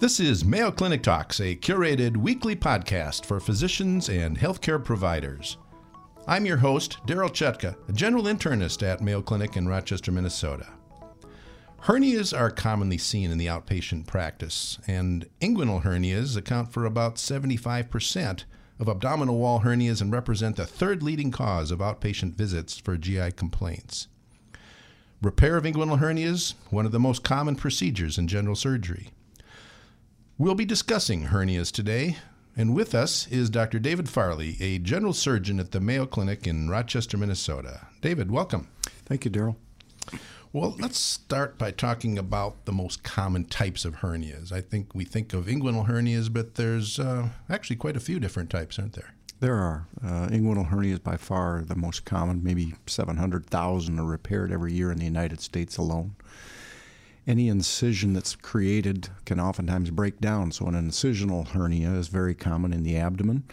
This is Mayo Clinic Talks, a curated weekly podcast for physicians and healthcare providers. I'm your host, Darryl Chutka, a general internist at Mayo Clinic in Rochester, Minnesota. Hernias are commonly seen in the outpatient practice, and inguinal hernias account for about 75% of abdominal wall hernias and represent the third leading cause of outpatient visits for GI complaints. Repair of inguinal hernias, one of the most common procedures in general surgery. We'll be discussing hernias today, and with us is Dr. David Farley, a general surgeon at the Mayo Clinic in Rochester, Minnesota. David, welcome. Thank you, Darryl. Well, let's start by talking about the most common types of hernias. I think we think of inguinal hernias, but there's uh, actually quite a few different types, aren't there? There are. Uh, inguinal hernias by far the most common. Maybe 700,000 are repaired every year in the United States alone any incision that's created can oftentimes break down. So, an incisional hernia is very common in the abdomen.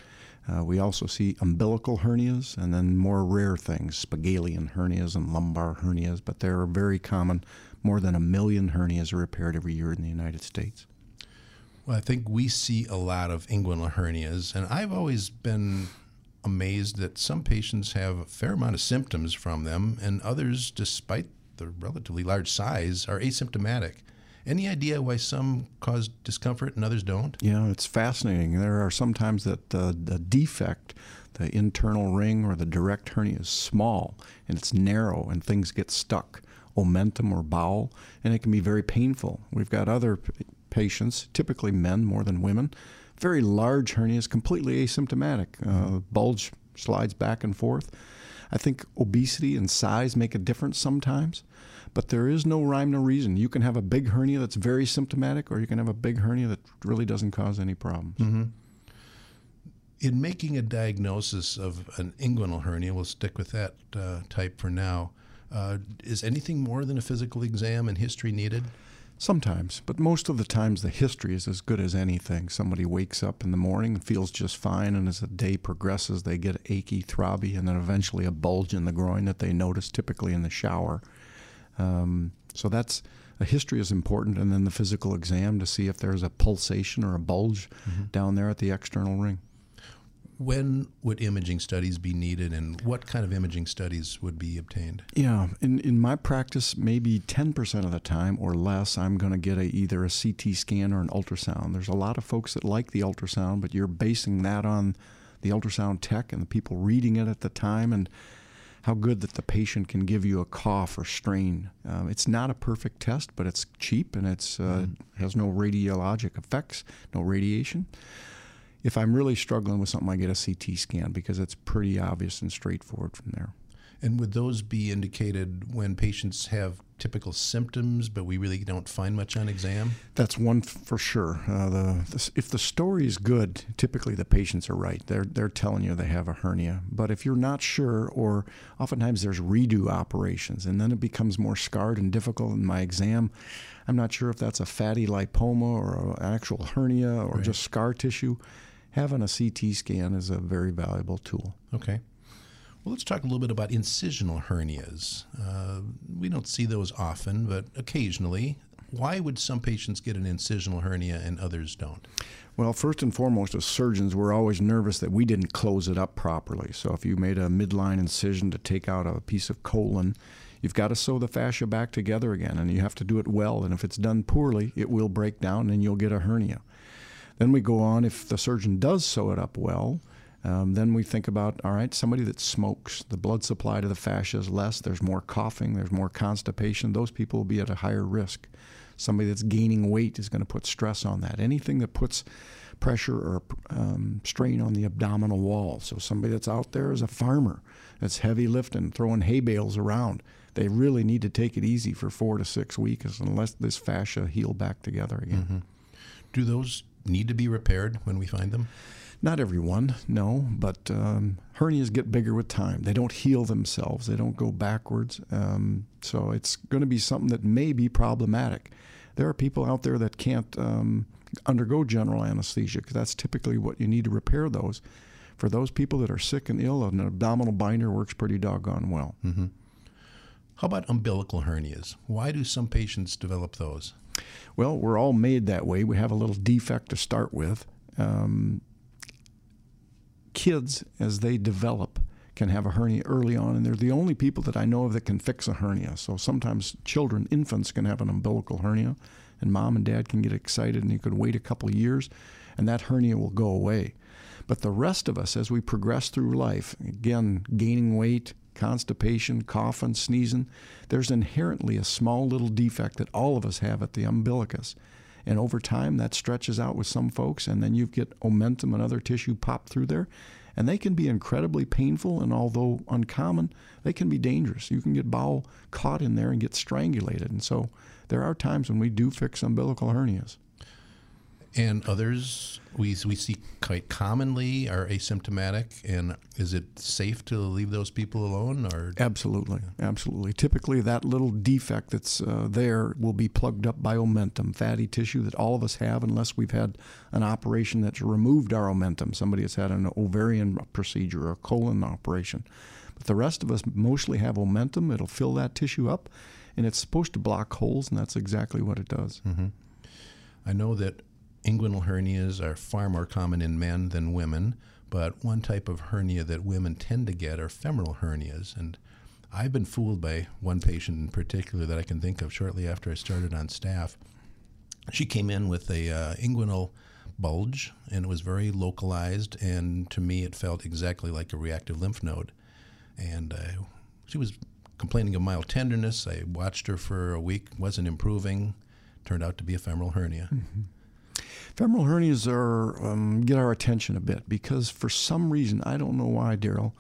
Uh, we also see umbilical hernias and then more rare things, Spigelian hernias and lumbar hernias, but they're very common. More than a million hernias are repaired every year in the United States. Well, I think we see a lot of inguinal hernias, and I've always been amazed that some patients have a fair amount of symptoms from them, and others, despite the relatively large size, are asymptomatic. Any idea why some cause discomfort and others don't? Yeah, it's fascinating. There are sometimes that uh, the defect, the internal ring or the direct hernia is small and it's narrow and things get stuck, omentum or bowel, and it can be very painful. We've got other patients, typically men more than women, very large hernias, completely asymptomatic. Uh, bulge slides back and forth. I think obesity and size make a difference sometimes, but there is no rhyme, no reason. You can have a big hernia that's very symptomatic, or you can have a big hernia that really doesn't cause any problems. Mm-hmm. In making a diagnosis of an inguinal hernia, we'll stick with that uh, type for now. Uh, is anything more than a physical exam and history needed? Sometimes, but most of the times the history is as good as anything. Somebody wakes up in the morning and feels just fine, and as the day progresses, they get achy, throbby, and then eventually a bulge in the groin that they notice typically in the shower. Um, so that's a history is important, and then the physical exam to see if there's a pulsation or a bulge mm-hmm. down there at the external ring when would imaging studies be needed and what kind of imaging studies would be obtained? Yeah, in, in my practice, maybe 10% of the time or less, I'm going to get a, either a CT scan or an ultrasound. There's a lot of folks that like the ultrasound, but you're basing that on the ultrasound tech and the people reading it at the time and how good that the patient can give you a cough or strain. Um, it's not a perfect test, but it's cheap and it's uh, mm. has no radiologic effects, no radiation if I'm really struggling with something, I get a CT scan because it's pretty obvious and straightforward from there. And would those be indicated when patients have typical symptoms, but we really don't find much on exam? That's one for sure. Uh, the, the, if the story is good, typically the patients are right. They're, they're telling you they have a hernia. But if you're not sure, or oftentimes there's redo operations, and then it becomes more scarred and difficult in my exam, I'm not sure if that's a fatty lipoma or an actual hernia or right. just scar tissue having a CT scan is a very valuable tool. Okay. Well, let's talk a little bit about incisional hernias. Uh, we don't see those often, but occasionally. Why would some patients get an incisional hernia and others don't? Well, first and foremost, as surgeons, we're always nervous that we didn't close it up properly. So if you made a midline incision to take out a piece of colon, you've got to sew the fascia back together again, and you have to do it well. And if it's done poorly, it will break down and you'll get a hernia. Then we go on, if the surgeon does sew it up well, um, then we think about all right, somebody that smokes, the blood supply to the fascia is less, there's more coughing, there's more constipation, those people will be at a higher risk. Somebody that's gaining weight is going to put stress on that. Anything that puts pressure or um, strain on the abdominal wall. So, somebody that's out there as a farmer that's heavy lifting, throwing hay bales around, they really need to take it easy for four to six weeks unless this fascia heal back together again. Mm-hmm. Do those need to be repaired when we find them? Not everyone, no, but um, hernias get bigger with time. They don't heal themselves, they don't go backwards. Um, so it's going to be something that may be problematic. There are people out there that can't um, undergo general anesthesia because that's typically what you need to repair those. For those people that are sick and ill, an abdominal binder works pretty doggone well. Mm-hmm. How about umbilical hernias? Why do some patients develop those? Well, we're all made that way. We have a little defect to start with. Um, kids, as they develop, can have a hernia early on, and they're the only people that I know of that can fix a hernia. So sometimes children, infants, can have an umbilical hernia, and mom and dad can get excited, and you could wait a couple years, and that hernia will go away. But the rest of us, as we progress through life, again, gaining weight, constipation, coughing, sneezing, there's inherently a small little defect that all of us have at the umbilicus. And over time, that stretches out with some folks, and then you get omentum and other tissue pop through there. And they can be incredibly painful, and although uncommon, they can be dangerous. You can get bowel caught in there and get strangulated. And so there are times when we do fix umbilical hernias. And others we, we see quite commonly are asymptomatic. And is it safe to leave those people alone? Or absolutely, absolutely. Typically, that little defect that's uh, there will be plugged up by omentum, fatty tissue that all of us have, unless we've had an operation that's removed our omentum. Somebody has had an ovarian procedure or a colon operation. But the rest of us mostly have omentum. It'll fill that tissue up, and it's supposed to block holes, and that's exactly what it does. Mm-hmm. I know that inguinal hernias are far more common in men than women, but one type of hernia that women tend to get are femoral hernias. And I've been fooled by one patient in particular that I can think of shortly after I started on staff. She came in with a uh, inguinal bulge, and it was very localized, and to me, it felt exactly like a reactive lymph node. And uh, she was complaining of mild tenderness. I watched her for a week, wasn't improving. Turned out to be a femoral hernia. Mm-hmm. Femoral hernias are um, get our attention a bit because for some reason I don't know why, Darryl,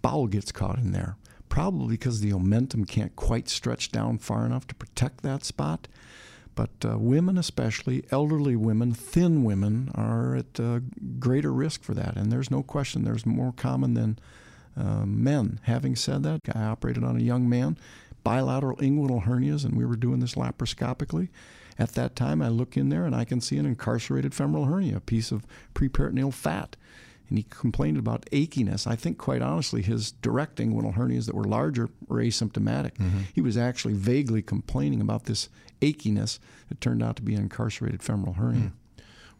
bowel gets caught in there. Probably because the omentum can't quite stretch down far enough to protect that spot. But uh, women, especially elderly women, thin women, are at uh, greater risk for that. And there's no question there's more common than uh, men. Having said that, I operated on a young man, bilateral inguinal hernias, and we were doing this laparoscopically. At that time, I look in there and I can see an incarcerated femoral hernia, a piece of preperitoneal fat. And he complained about achiness. I think, quite honestly, his direct inguinal hernias that were larger were asymptomatic. Mm-hmm. He was actually vaguely complaining about this achiness. It turned out to be an incarcerated femoral hernia. Mm.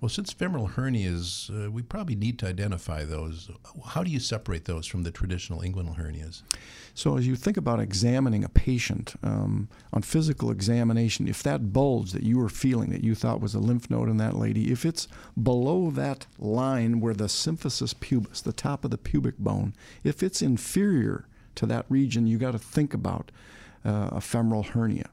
Well, since femoral hernias, uh, we probably need to identify those. How do you separate those from the traditional inguinal hernias? So, as you think about examining a patient um, on physical examination, if that bulge that you were feeling that you thought was a lymph node in that lady, if it's below that line where the symphysis pubis, the top of the pubic bone, if it's inferior to that region, you got to think about uh, a femoral hernia.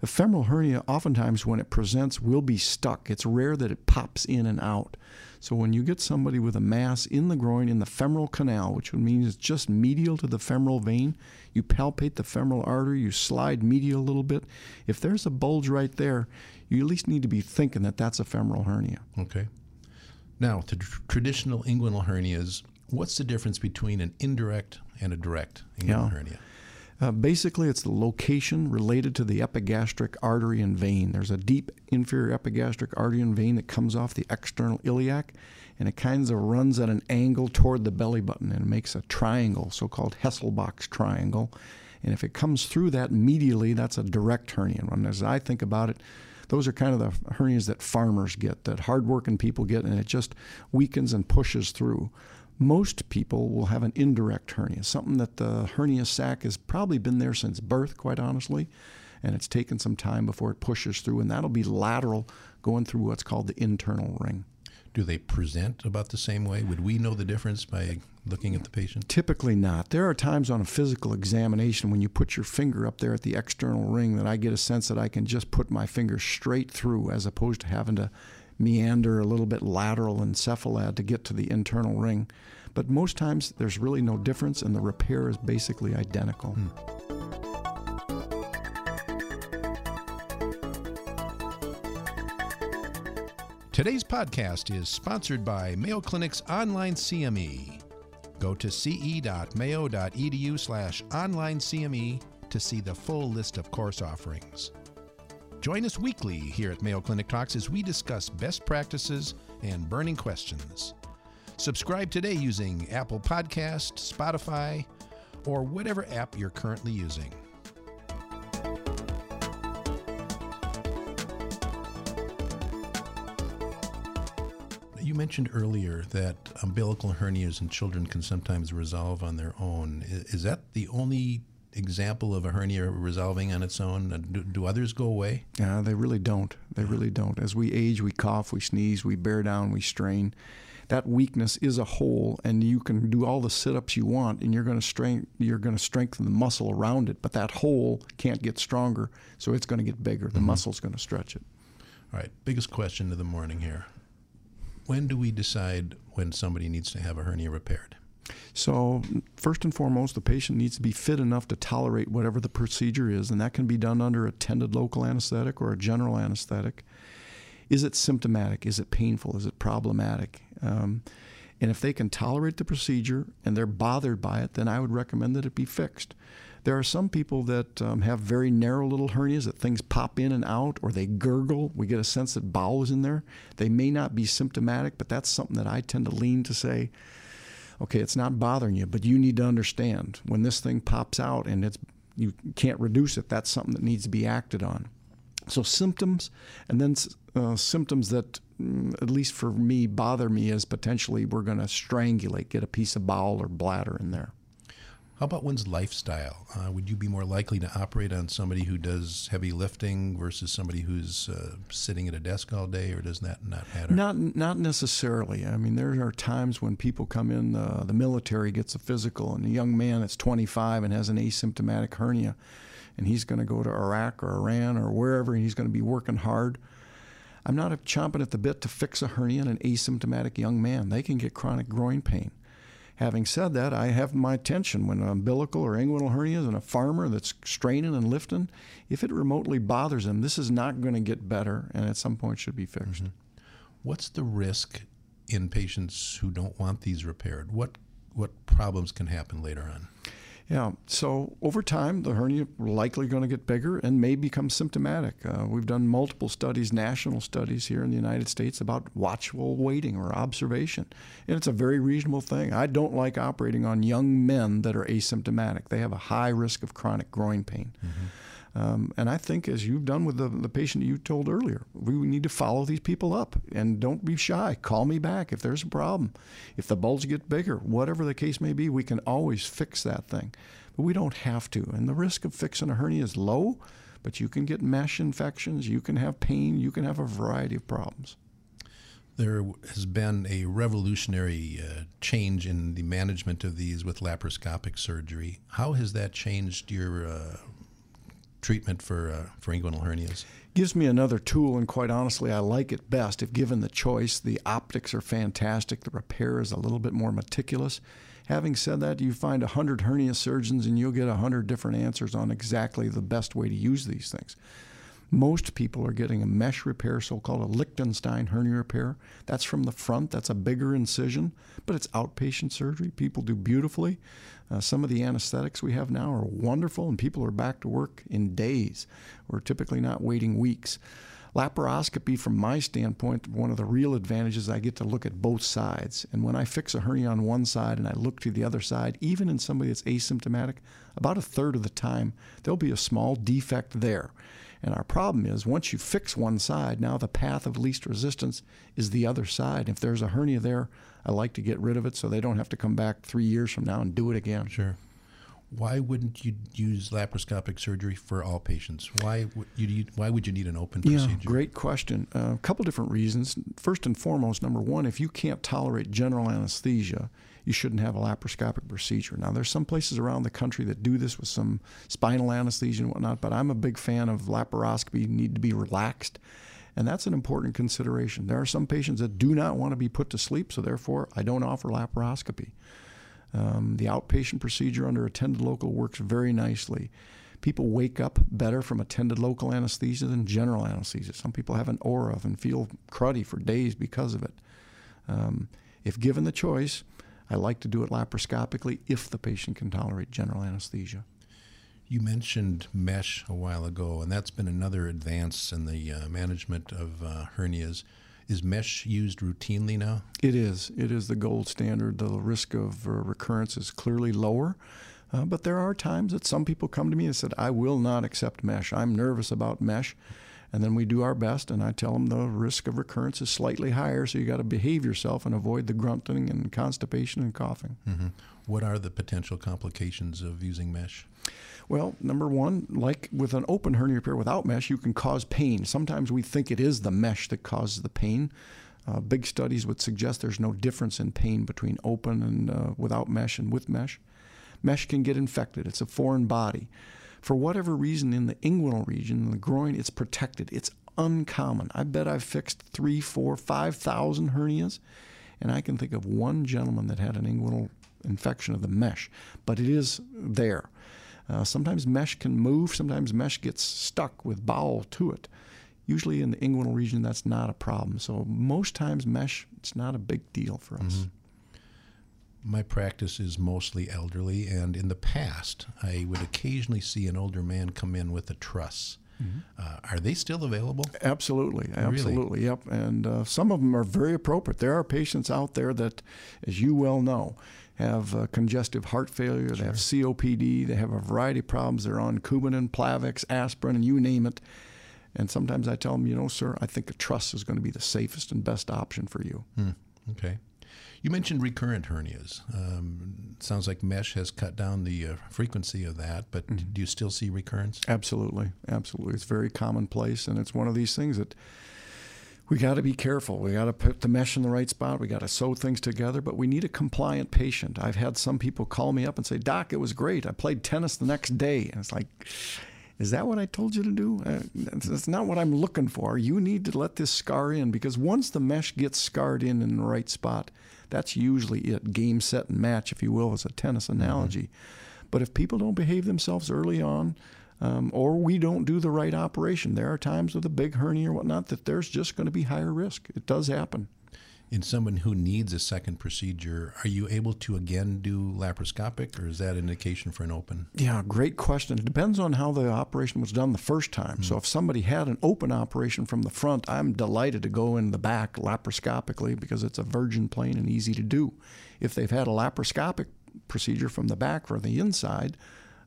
The femoral hernia, oftentimes when it presents, will be stuck. It's rare that it pops in and out. So when you get somebody with a mass in the groin in the femoral canal, which would mean it's just medial to the femoral vein, you palpate the femoral artery, you slide medial a little bit. If there's a bulge right there, you at least need to be thinking that that's a femoral hernia. Okay. Now, to tr- traditional inguinal hernias, what's the difference between an indirect and a direct inguinal yeah. hernia? Uh, basically, it's the location related to the epigastric artery and vein. There's a deep inferior epigastric artery and vein that comes off the external iliac, and it kind of runs at an angle toward the belly button, and makes a triangle, so-called Hesselbach's triangle. And if it comes through that medially, that's a direct hernia. And as I think about it, those are kind of the hernias that farmers get, that hardworking people get, and it just weakens and pushes through most people will have an indirect hernia, something that the hernia sac has probably been there since birth, quite honestly, and it's taken some time before it pushes through, and that'll be lateral going through what's called the internal ring. Do they present about the same way? Would we know the difference by looking at the patient? Typically not. There are times on a physical examination when you put your finger up there at the external ring that I get a sense that I can just put my finger straight through as opposed to having to meander a little bit lateral and cephalad to get to the internal ring. But most times there's really no difference and the repair is basically identical. Hmm. Today's podcast is sponsored by Mayo Clinic's online CME. Go to ce.mayo.edu slash online CME to see the full list of course offerings. Join us weekly here at Mayo Clinic Talks as we discuss best practices and burning questions. Subscribe today using Apple Podcast, Spotify, or whatever app you're currently using. You mentioned earlier that umbilical hernias in children can sometimes resolve on their own. Is that the only example of a hernia resolving on its own? Do, do others go away? Yeah, they really don't. They really don't. As we age, we cough, we sneeze, we bear down, we strain. That weakness is a hole, and you can do all the sit-ups you want, and you're going to strength, you're going to strengthen the muscle around it. But that hole can't get stronger, so it's going to get bigger. The mm-hmm. muscle's going to stretch it. All right. Biggest question of the morning here: When do we decide when somebody needs to have a hernia repaired? So, first and foremost, the patient needs to be fit enough to tolerate whatever the procedure is, and that can be done under a tended local anesthetic or a general anesthetic. Is it symptomatic? Is it painful? Is it problematic? Um, and if they can tolerate the procedure and they're bothered by it, then I would recommend that it be fixed. There are some people that um, have very narrow little hernias that things pop in and out or they gurgle. We get a sense that bowel is in there. They may not be symptomatic, but that's something that I tend to lean to say, okay, it's not bothering you, but you need to understand when this thing pops out and it's you can't reduce it, that's something that needs to be acted on. So symptoms, and then uh, symptoms that, mm, at least for me, bother me is potentially we're going to strangulate, get a piece of bowel or bladder in there. How about one's lifestyle? Uh, would you be more likely to operate on somebody who does heavy lifting versus somebody who's uh, sitting at a desk all day, or does that not matter? Not not necessarily. I mean, there are times when people come in. Uh, the military gets a physical, and a young man that's 25 and has an asymptomatic hernia, and he's going to go to Iraq or Iran or wherever, and he's going to be working hard. I'm not chomping at the bit to fix a hernia in an asymptomatic young man. They can get chronic groin pain. Having said that, I have my attention when an umbilical or inguinal hernia is in a farmer that's straining and lifting. If it remotely bothers him, this is not going to get better and at some point should be fixed. Mm-hmm. What's the risk in patients who don't want these repaired? What what problems can happen later on? Yeah, so over time, the hernia likely going to get bigger and may become symptomatic. Uh, we've done multiple studies, national studies here in the United States about watchful waiting or observation. And it's a very reasonable thing. I don't like operating on young men that are asymptomatic, they have a high risk of chronic groin pain. Mm-hmm. Um, and I think, as you've done with the, the patient you told earlier, we need to follow these people up and don't be shy. Call me back if there's a problem. If the bulge gets bigger, whatever the case may be, we can always fix that thing. But we don't have to. And the risk of fixing a hernia is low, but you can get mesh infections, you can have pain, you can have a variety of problems there has been a revolutionary uh, change in the management of these with laparoscopic surgery. How has that changed your uh, treatment for uh, for inguinal hernias. Gives me another tool, and quite honestly, I like it best if given the choice. The optics are fantastic. The repair is a little bit more meticulous. Having said that, you find 100 hernia surgeons and you'll get 100 different answers on exactly the best way to use these things. Most people are getting a mesh repair, so called a Lichtenstein hernia repair. That's from the front, that's a bigger incision, but it's outpatient surgery. People do beautifully. Uh, some of the anesthetics we have now are wonderful, and people are back to work in days. We're typically not waiting weeks. Laparoscopy, from my standpoint, one of the real advantages I get to look at both sides. And when I fix a hernia on one side and I look to the other side, even in somebody that's asymptomatic, about a third of the time, there'll be a small defect there. And our problem is once you fix one side, now the path of least resistance is the other side. If there's a hernia there, I like to get rid of it so they don't have to come back three years from now and do it again. Sure. Why wouldn't you use laparoscopic surgery for all patients? Why would you need, why would you need an open procedure? Yeah, great question. Uh, a couple different reasons. First and foremost, number one, if you can't tolerate general anesthesia, you shouldn't have a laparoscopic procedure. Now, there's some places around the country that do this with some spinal anesthesia and whatnot, but I'm a big fan of laparoscopy. You need to be relaxed. And that's an important consideration. There are some patients that do not want to be put to sleep, so therefore I don't offer laparoscopy. Um, the outpatient procedure under attended local works very nicely. People wake up better from attended local anesthesia than general anesthesia. Some people have an aura and feel cruddy for days because of it. Um, if given the choice, I like to do it laparoscopically if the patient can tolerate general anesthesia. You mentioned mesh a while ago, and that's been another advance in the uh, management of uh, hernias. Is mesh used routinely now? It is. It is the gold standard. The risk of uh, recurrence is clearly lower. Uh, but there are times that some people come to me and said, I will not accept mesh. I'm nervous about mesh. And then we do our best, and I tell them the risk of recurrence is slightly higher, so you got to behave yourself and avoid the grunting and constipation and coughing. Mm-hmm. What are the potential complications of using mesh? Well, number one, like with an open hernia repair without mesh, you can cause pain. Sometimes we think it is the mesh that causes the pain. Uh, big studies would suggest there's no difference in pain between open and uh, without mesh and with mesh. Mesh can get infected, it's a foreign body. For whatever reason, in the inguinal region, in the groin, it's protected. It's uncommon. I bet I've fixed three, four, five thousand hernias, and I can think of one gentleman that had an inguinal infection of the mesh, but it is there. Uh, sometimes mesh can move, sometimes mesh gets stuck with bowel to it. Usually in the inguinal region, that's not a problem. So most times, mesh, it's not a big deal for us. Mm-hmm. My practice is mostly elderly, and in the past, I would occasionally see an older man come in with a truss. Mm-hmm. Uh, are they still available? Absolutely, absolutely, really? yep. And uh, some of them are very appropriate. There are patients out there that, as you well know, have uh, congestive heart failure, sure. they have COPD, they have a variety of problems. They're on Coumadin, Plavix, aspirin, and you name it. And sometimes I tell them, you know, sir, I think a truss is going to be the safest and best option for you. Hmm. Okay. You mentioned recurrent hernias. Um, sounds like mesh has cut down the uh, frequency of that, but mm-hmm. do you still see recurrence? Absolutely, absolutely. It's very commonplace, and it's one of these things that we got to be careful. We got to put the mesh in the right spot. We got to sew things together, but we need a compliant patient. I've had some people call me up and say, "Doc, it was great. I played tennis the next day." And it's like, "Is that what I told you to do? Uh, that's not what I'm looking for. You need to let this scar in because once the mesh gets scarred in in the right spot, that's usually it. Game, set, and match, if you will, as a tennis analogy. Mm-hmm. But if people don't behave themselves early on, um, or we don't do the right operation. There are times with a big hernia or whatnot that there's just going to be higher risk. It does happen. In someone who needs a second procedure, are you able to again do laparoscopic, or is that an indication for an open? Yeah, great question. It depends on how the operation was done the first time. Mm-hmm. So if somebody had an open operation from the front, I'm delighted to go in the back laparoscopically because it's a virgin plane and easy to do. If they've had a laparoscopic procedure from the back or the inside,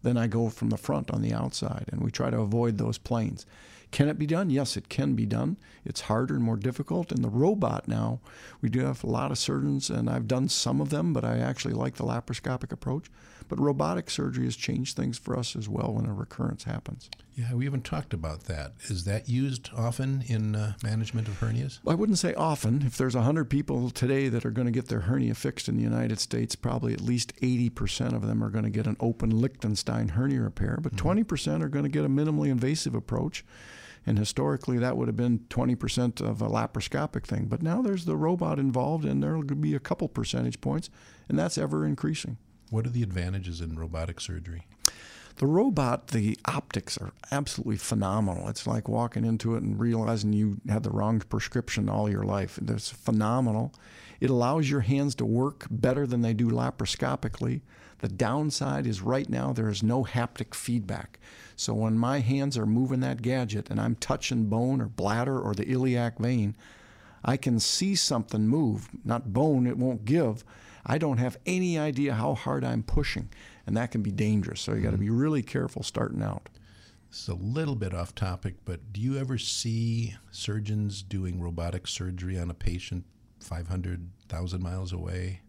then I go from the front on the outside, and we try to avoid those planes. Can it be done? Yes, it can be done. It's harder and more difficult. And the robot now, we do have a lot of surgeons, and I've done some of them, but I actually like the laparoscopic approach. But robotic surgery has changed things for us as well when a recurrence happens. Yeah, we haven't talked about that. Is that used often in uh, management of hernias? I wouldn't say often. If there's 100 people today that are going to get their hernia fixed in the United States, probably at least 80% of them are going to get an open Lichtenstein hernia repair, but mm-hmm. 20% are going to get a minimally invasive approach. And historically, that would have been 20% of a laparoscopic thing. But now there's the robot involved, and there will be a couple percentage points, and that's ever increasing. What are the advantages in robotic surgery? The robot, the optics are absolutely phenomenal. It's like walking into it and realizing you had the wrong prescription all your life. It's phenomenal. It allows your hands to work better than they do laparoscopically. The downside is right now there is no haptic feedback. So when my hands are moving that gadget and I'm touching bone or bladder or the iliac vein, I can see something move. Not bone, it won't give. I don't have any idea how hard I'm pushing, and that can be dangerous. So you got to be mm-hmm. really careful starting out. It's a little bit off topic, but do you ever see surgeons doing robotic surgery on a patient 500,000 miles away?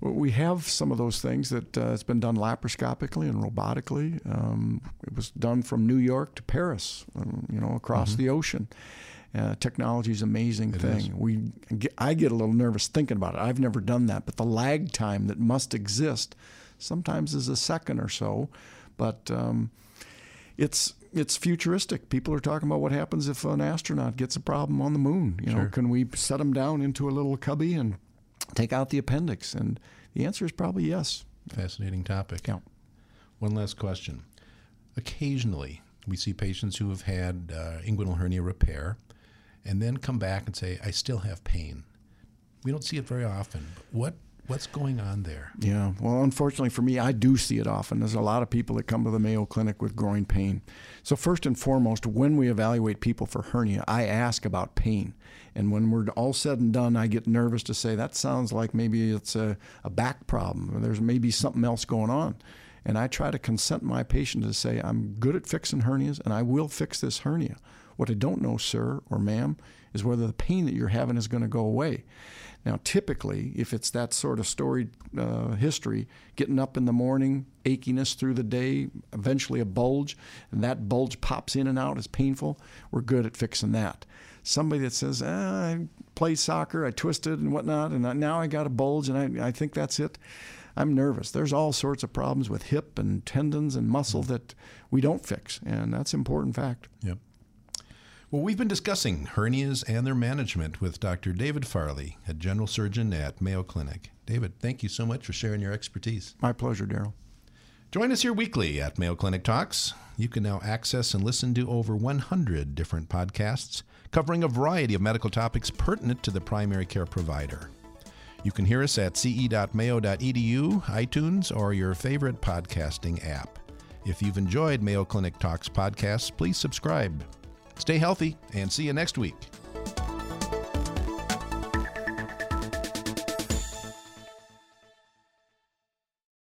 We have some of those things that uh, it's been done laparoscopically and robotically. Um, it was done from New York to Paris, um, you know, across mm-hmm. the ocean. Uh, technology is an amazing it thing. Is. We, I get a little nervous thinking about it. I've never done that, but the lag time that must exist sometimes is a second or so. But um, it's it's futuristic. People are talking about what happens if an astronaut gets a problem on the moon. You know, sure. can we set them down into a little cubby and take out the appendix? And the answer is probably yes. Fascinating topic. Yeah. One last question. Occasionally, we see patients who have had uh, inguinal hernia repair and then come back and say, I still have pain. We don't see it very often. But what What's going on there? Yeah, well, unfortunately for me, I do see it often. There's a lot of people that come to the Mayo Clinic with groin pain. So, first and foremost, when we evaluate people for hernia, I ask about pain. And when we're all said and done, I get nervous to say, that sounds like maybe it's a, a back problem, or there's maybe something else going on. And I try to consent my patient to say, I'm good at fixing hernias and I will fix this hernia. What I don't know, sir or ma'am, is whether the pain that you're having is going to go away. Now, typically, if it's that sort of storied uh, history, getting up in the morning, achiness through the day, eventually a bulge, and that bulge pops in and out, is painful, we're good at fixing that. Somebody that says, ah, I played soccer, I twisted and whatnot, and now I got a bulge, and I, I think that's it. I'm nervous. There's all sorts of problems with hip and tendons and muscle that we don't fix, and that's an important fact. Yep. Well, we've been discussing hernias and their management with Dr. David Farley, a general surgeon at Mayo Clinic. David, thank you so much for sharing your expertise. My pleasure, Darryl. Join us here weekly at Mayo Clinic Talks. You can now access and listen to over 100 different podcasts covering a variety of medical topics pertinent to the primary care provider. You can hear us at ce.mayo.edu, iTunes, or your favorite podcasting app. If you've enjoyed Mayo Clinic Talks podcasts, please subscribe. Stay healthy and see you next week.